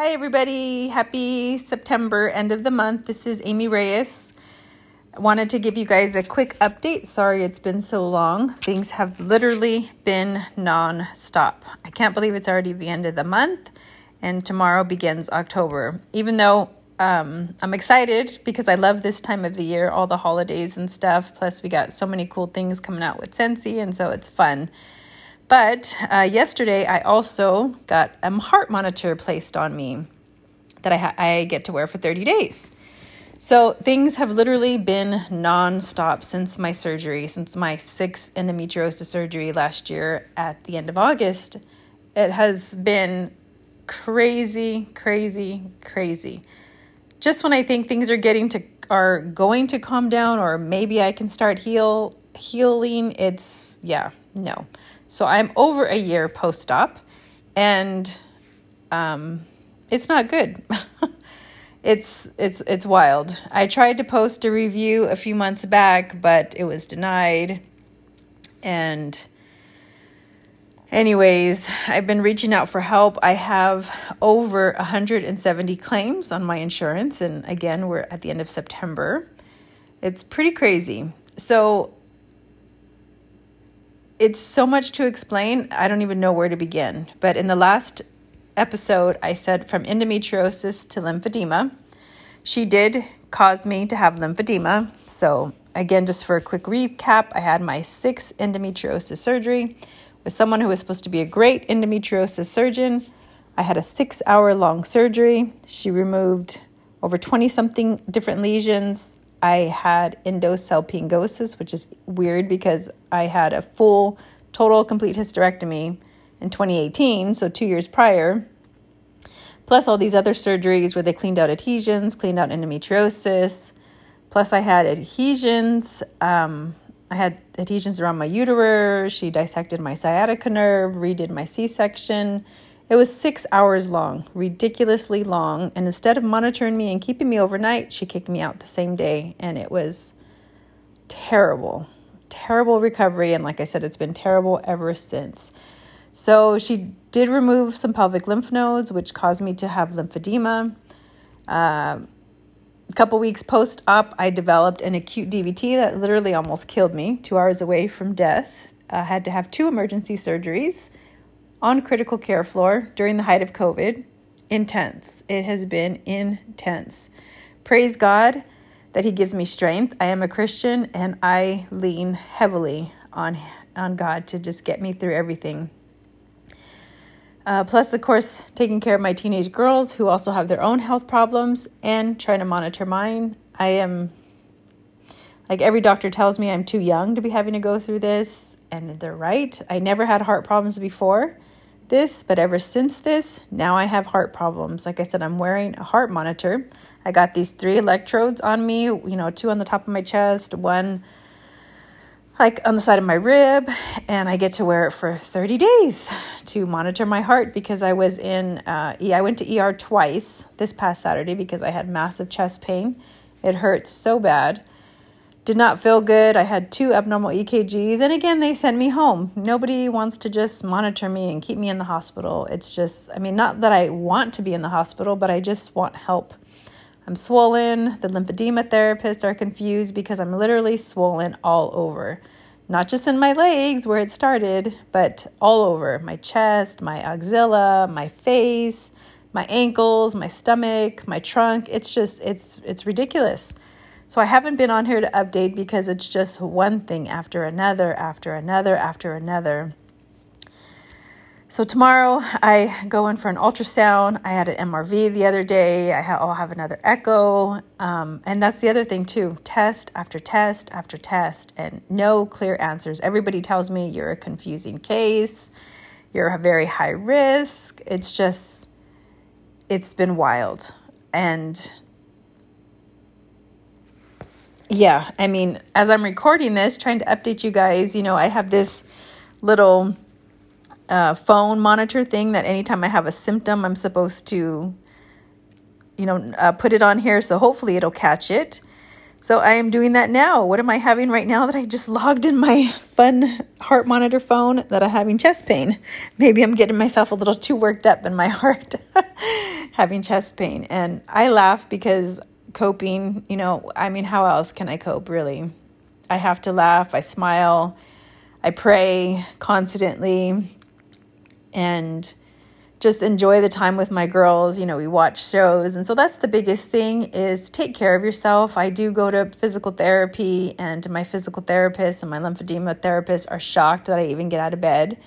Hi, everybody. Happy September, end of the month. This is Amy Reyes. I wanted to give you guys a quick update. Sorry it's been so long. Things have literally been non stop. I can't believe it's already the end of the month, and tomorrow begins October. Even though um, I'm excited because I love this time of the year, all the holidays and stuff. Plus, we got so many cool things coming out with Sensi, and so it's fun. But uh, yesterday, I also got a heart monitor placed on me that I, ha- I get to wear for 30 days. So things have literally been nonstop since my surgery, since my sixth endometriosis surgery last year at the end of August. It has been crazy, crazy, crazy. Just when I think things are getting to are going to calm down, or maybe I can start heal healing, it's yeah, no. So I'm over a year post op, and um, it's not good. it's it's it's wild. I tried to post a review a few months back, but it was denied. And anyways, I've been reaching out for help. I have over 170 claims on my insurance, and again, we're at the end of September. It's pretty crazy. So it's so much to explain. I don't even know where to begin. But in the last episode, I said from endometriosis to lymphedema. She did cause me to have lymphedema. So, again, just for a quick recap, I had my sixth endometriosis surgery with someone who was supposed to be a great endometriosis surgeon. I had a six hour long surgery. She removed over 20 something different lesions, I had endosalpingosis, which is weird because I had a full, total, complete hysterectomy in 2018, so two years prior, plus all these other surgeries where they cleaned out adhesions, cleaned out endometriosis. Plus, I had adhesions. Um, I had adhesions around my uterus. She dissected my sciatica nerve, redid my C section. It was six hours long, ridiculously long. And instead of monitoring me and keeping me overnight, she kicked me out the same day. And it was terrible, terrible recovery. And like I said, it's been terrible ever since. So she did remove some pelvic lymph nodes, which caused me to have lymphedema. Uh, a couple weeks post op, I developed an acute DVT that literally almost killed me, two hours away from death. I had to have two emergency surgeries on critical care floor during the height of COVID. Intense. It has been intense. Praise God that He gives me strength. I am a Christian and I lean heavily on, on God to just get me through everything. Uh, plus, of course, taking care of my teenage girls who also have their own health problems and trying to monitor mine. I am, like every doctor tells me, I'm too young to be having to go through this, and they're right. I never had heart problems before this, but ever since this, now I have heart problems. Like I said, I'm wearing a heart monitor. I got these three electrodes on me, you know, two on the top of my chest, one like on the side of my rib, and I get to wear it for 30 days to monitor my heart because I was in, uh, I went to ER twice this past Saturday because I had massive chest pain. It hurt so bad did not feel good. I had two abnormal EKGs, and again, they sent me home. Nobody wants to just monitor me and keep me in the hospital. It's just, I mean, not that I want to be in the hospital, but I just want help. I'm swollen. The lymphedema therapists are confused because I'm literally swollen all over. Not just in my legs where it started, but all over my chest, my axilla, my face, my ankles, my stomach, my trunk. It's just, it's, it's ridiculous. So I haven't been on here to update because it's just one thing after another, after another, after another. So tomorrow I go in for an ultrasound. I had an MRV the other day. I will have another echo. Um, and that's the other thing too test after test after test, and no clear answers. Everybody tells me you're a confusing case, you're a very high risk. It's just, it's been wild. And yeah, I mean, as I'm recording this, trying to update you guys, you know, I have this little uh, phone monitor thing that anytime I have a symptom, I'm supposed to, you know, uh, put it on here. So hopefully it'll catch it. So I am doing that now. What am I having right now that I just logged in my fun heart monitor phone that I'm having chest pain? Maybe I'm getting myself a little too worked up in my heart. having chest pain. And I laugh because coping, you know, I mean, how else can I cope, really? I have to laugh, I smile, I pray constantly, and just enjoy the time with my girls. You know, we watch shows. And so that's the biggest thing is take care of yourself. I do go to physical therapy and my physical therapist and my lymphedema therapist are shocked that I even get out of bed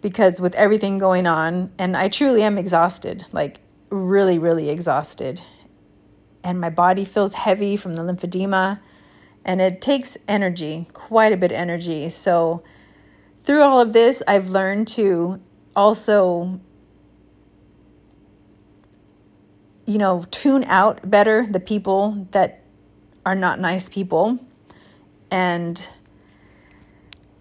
because with everything going on and I truly am exhausted, like really really exhausted. And my body feels heavy from the lymphedema and it takes energy, quite a bit of energy. So through all of this, I've learned to also you know, tune out better the people that are not nice people and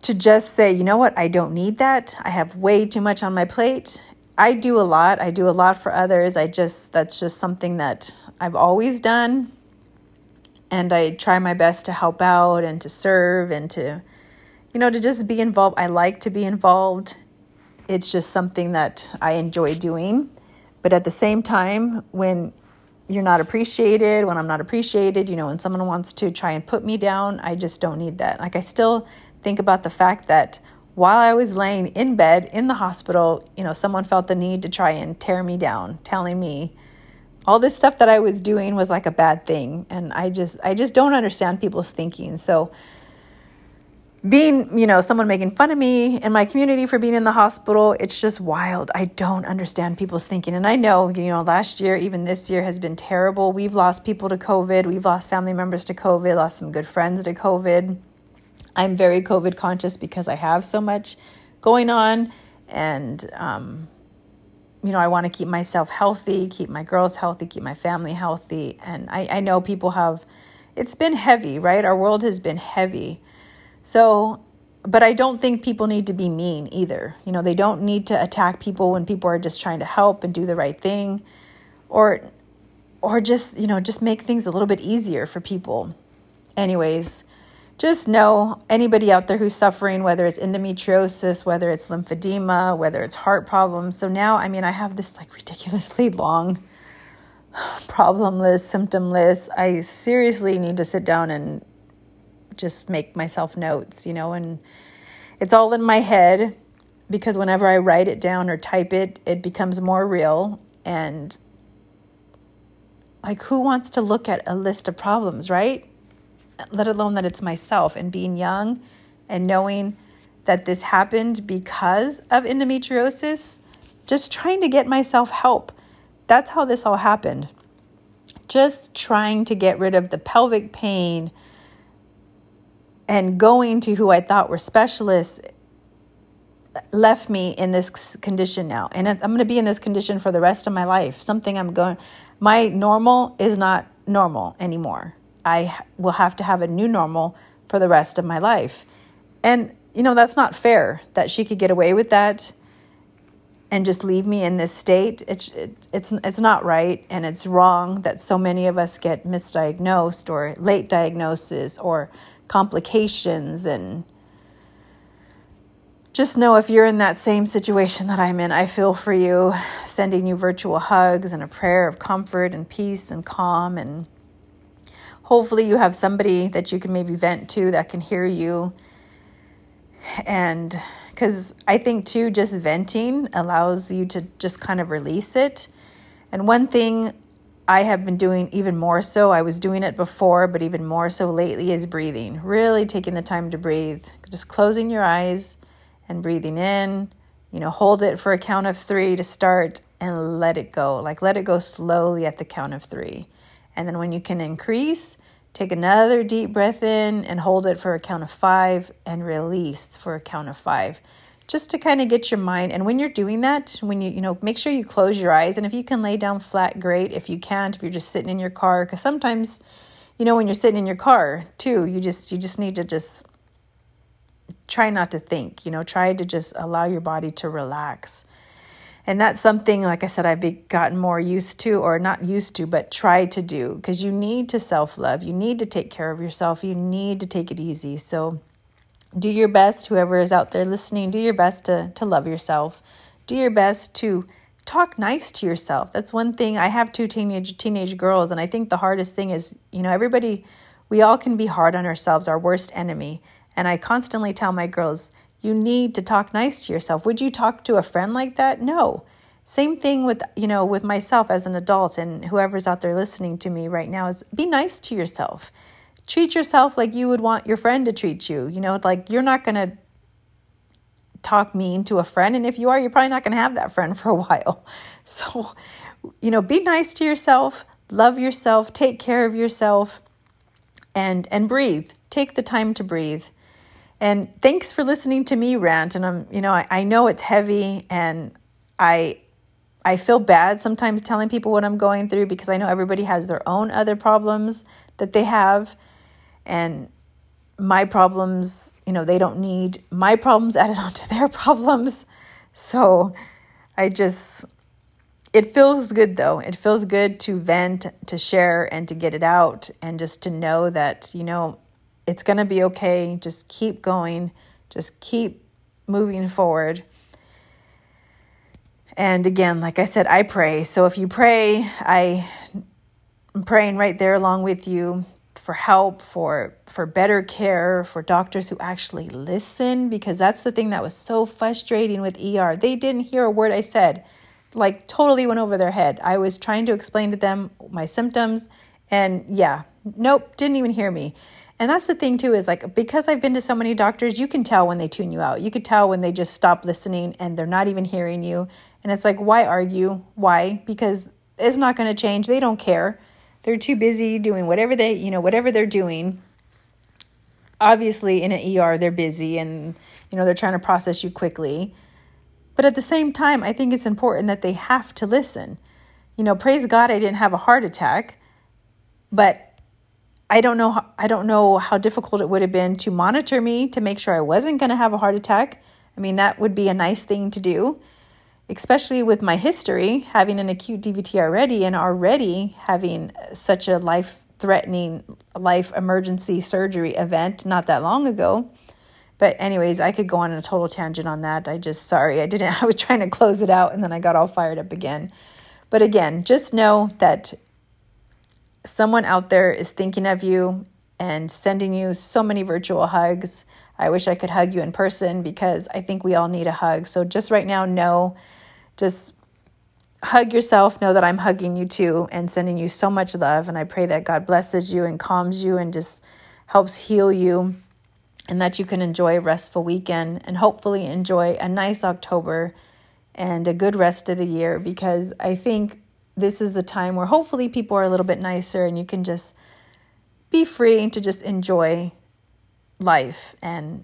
to just say, you know what, I don't need that. I have way too much on my plate. I do a lot. I do a lot for others. I just, that's just something that I've always done. And I try my best to help out and to serve and to, you know, to just be involved. I like to be involved. It's just something that I enjoy doing. But at the same time, when you're not appreciated, when I'm not appreciated, you know, when someone wants to try and put me down, I just don't need that. Like, I still think about the fact that while I was laying in bed in the hospital, you know, someone felt the need to try and tear me down, telling me all this stuff that I was doing was like a bad thing. And I just, I just don't understand people's thinking. So, being, you know, someone making fun of me in my community for being in the hospital, it's just wild. I don't understand people's thinking. And I know, you know, last year, even this year has been terrible. We've lost people to COVID. We've lost family members to COVID, lost some good friends to COVID. I'm very COVID conscious because I have so much going on. And, um, you know, I want to keep myself healthy, keep my girls healthy, keep my family healthy. And I, I know people have, it's been heavy, right? Our world has been heavy. So, but I don't think people need to be mean either. You know, they don't need to attack people when people are just trying to help and do the right thing or or just, you know, just make things a little bit easier for people. Anyways, just know anybody out there who's suffering, whether it's endometriosis, whether it's lymphedema, whether it's heart problems. So now, I mean, I have this like ridiculously long problem list, symptom list. I seriously need to sit down and just make myself notes, you know, and it's all in my head because whenever I write it down or type it, it becomes more real. And like, who wants to look at a list of problems, right? Let alone that it's myself and being young and knowing that this happened because of endometriosis, just trying to get myself help. That's how this all happened. Just trying to get rid of the pelvic pain and going to who I thought were specialists left me in this condition now. And I'm going to be in this condition for the rest of my life. Something I'm going, my normal is not normal anymore. I will have to have a new normal for the rest of my life. And, you know, that's not fair that she could get away with that and just leave me in this state. It's, it, it's, it's not right. And it's wrong that so many of us get misdiagnosed or late diagnosis or complications and just know if you're in that same situation that I'm in, I feel for you, sending you virtual hugs and a prayer of comfort and peace and calm. And hopefully, you have somebody that you can maybe vent to that can hear you. And because I think, too, just venting allows you to just kind of release it. And one thing I have been doing even more so. I was doing it before, but even more so lately is breathing. Really taking the time to breathe. Just closing your eyes and breathing in. You know, hold it for a count of three to start and let it go. Like let it go slowly at the count of three. And then when you can increase, take another deep breath in and hold it for a count of five and release for a count of five. Just to kind of get your mind and when you're doing that when you you know make sure you close your eyes. And if you can lay down flat great. If you can't if you're just sitting in your car because sometimes you know when you're sitting in your car too you just you just need to just try not to think you know try to just allow your body to relax and that's something like i said i've gotten more used to or not used to but try to do because you need to self-love you need to take care of yourself you need to take it easy so do your best, whoever is out there listening, do your best to, to love yourself. Do your best to talk nice to yourself. That's one thing. I have two teenage teenage girls and I think the hardest thing is, you know, everybody we all can be hard on ourselves, our worst enemy. And I constantly tell my girls, you need to talk nice to yourself. Would you talk to a friend like that? No. Same thing with, you know, with myself as an adult and whoever's out there listening to me right now is be nice to yourself. Treat yourself like you would want your friend to treat you. You know, like you're not going to talk mean to a friend. And if you are, you're probably not going to have that friend for a while. So, you know, be nice to yourself, love yourself, take care of yourself, and and breathe. Take the time to breathe. And thanks for listening to me rant. And I'm, you know, I, I know it's heavy and I I feel bad sometimes telling people what I'm going through because I know everybody has their own other problems that they have. And my problems, you know, they don't need my problems added onto their problems. So I just, it feels good though. It feels good to vent, to share, and to get it out, and just to know that, you know, it's going to be okay. Just keep going, just keep moving forward. And again, like I said, I pray. So if you pray, I, I'm praying right there along with you for help, for for better care, for doctors who actually listen because that's the thing that was so frustrating with ER. They didn't hear a word I said. Like totally went over their head. I was trying to explain to them my symptoms and yeah, nope, didn't even hear me. And that's the thing too is like because I've been to so many doctors, you can tell when they tune you out. You could tell when they just stop listening and they're not even hearing you. And it's like, why argue? Why? Because it's not going to change. They don't care. They're too busy doing whatever they, you know, whatever they're doing. Obviously, in an ER, they're busy and, you know, they're trying to process you quickly. But at the same time, I think it's important that they have to listen. You know, praise God, I didn't have a heart attack, but I don't know. I don't know how difficult it would have been to monitor me to make sure I wasn't going to have a heart attack. I mean, that would be a nice thing to do especially with my history, having an acute DVT already and already having such a life threatening, life emergency surgery event not that long ago. But, anyways, I could go on a total tangent on that. I just, sorry, I didn't, I was trying to close it out and then I got all fired up again. But again, just know that someone out there is thinking of you and sending you so many virtual hugs. I wish I could hug you in person because I think we all need a hug. So just right now, know, just hug yourself. Know that I'm hugging you too and sending you so much love. And I pray that God blesses you and calms you and just helps heal you and that you can enjoy a restful weekend and hopefully enjoy a nice October and a good rest of the year because I think this is the time where hopefully people are a little bit nicer and you can just be free to just enjoy life and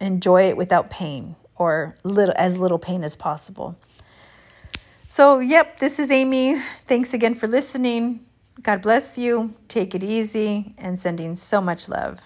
enjoy it without pain or little as little pain as possible. So, yep, this is Amy. Thanks again for listening. God bless you. Take it easy and sending so much love.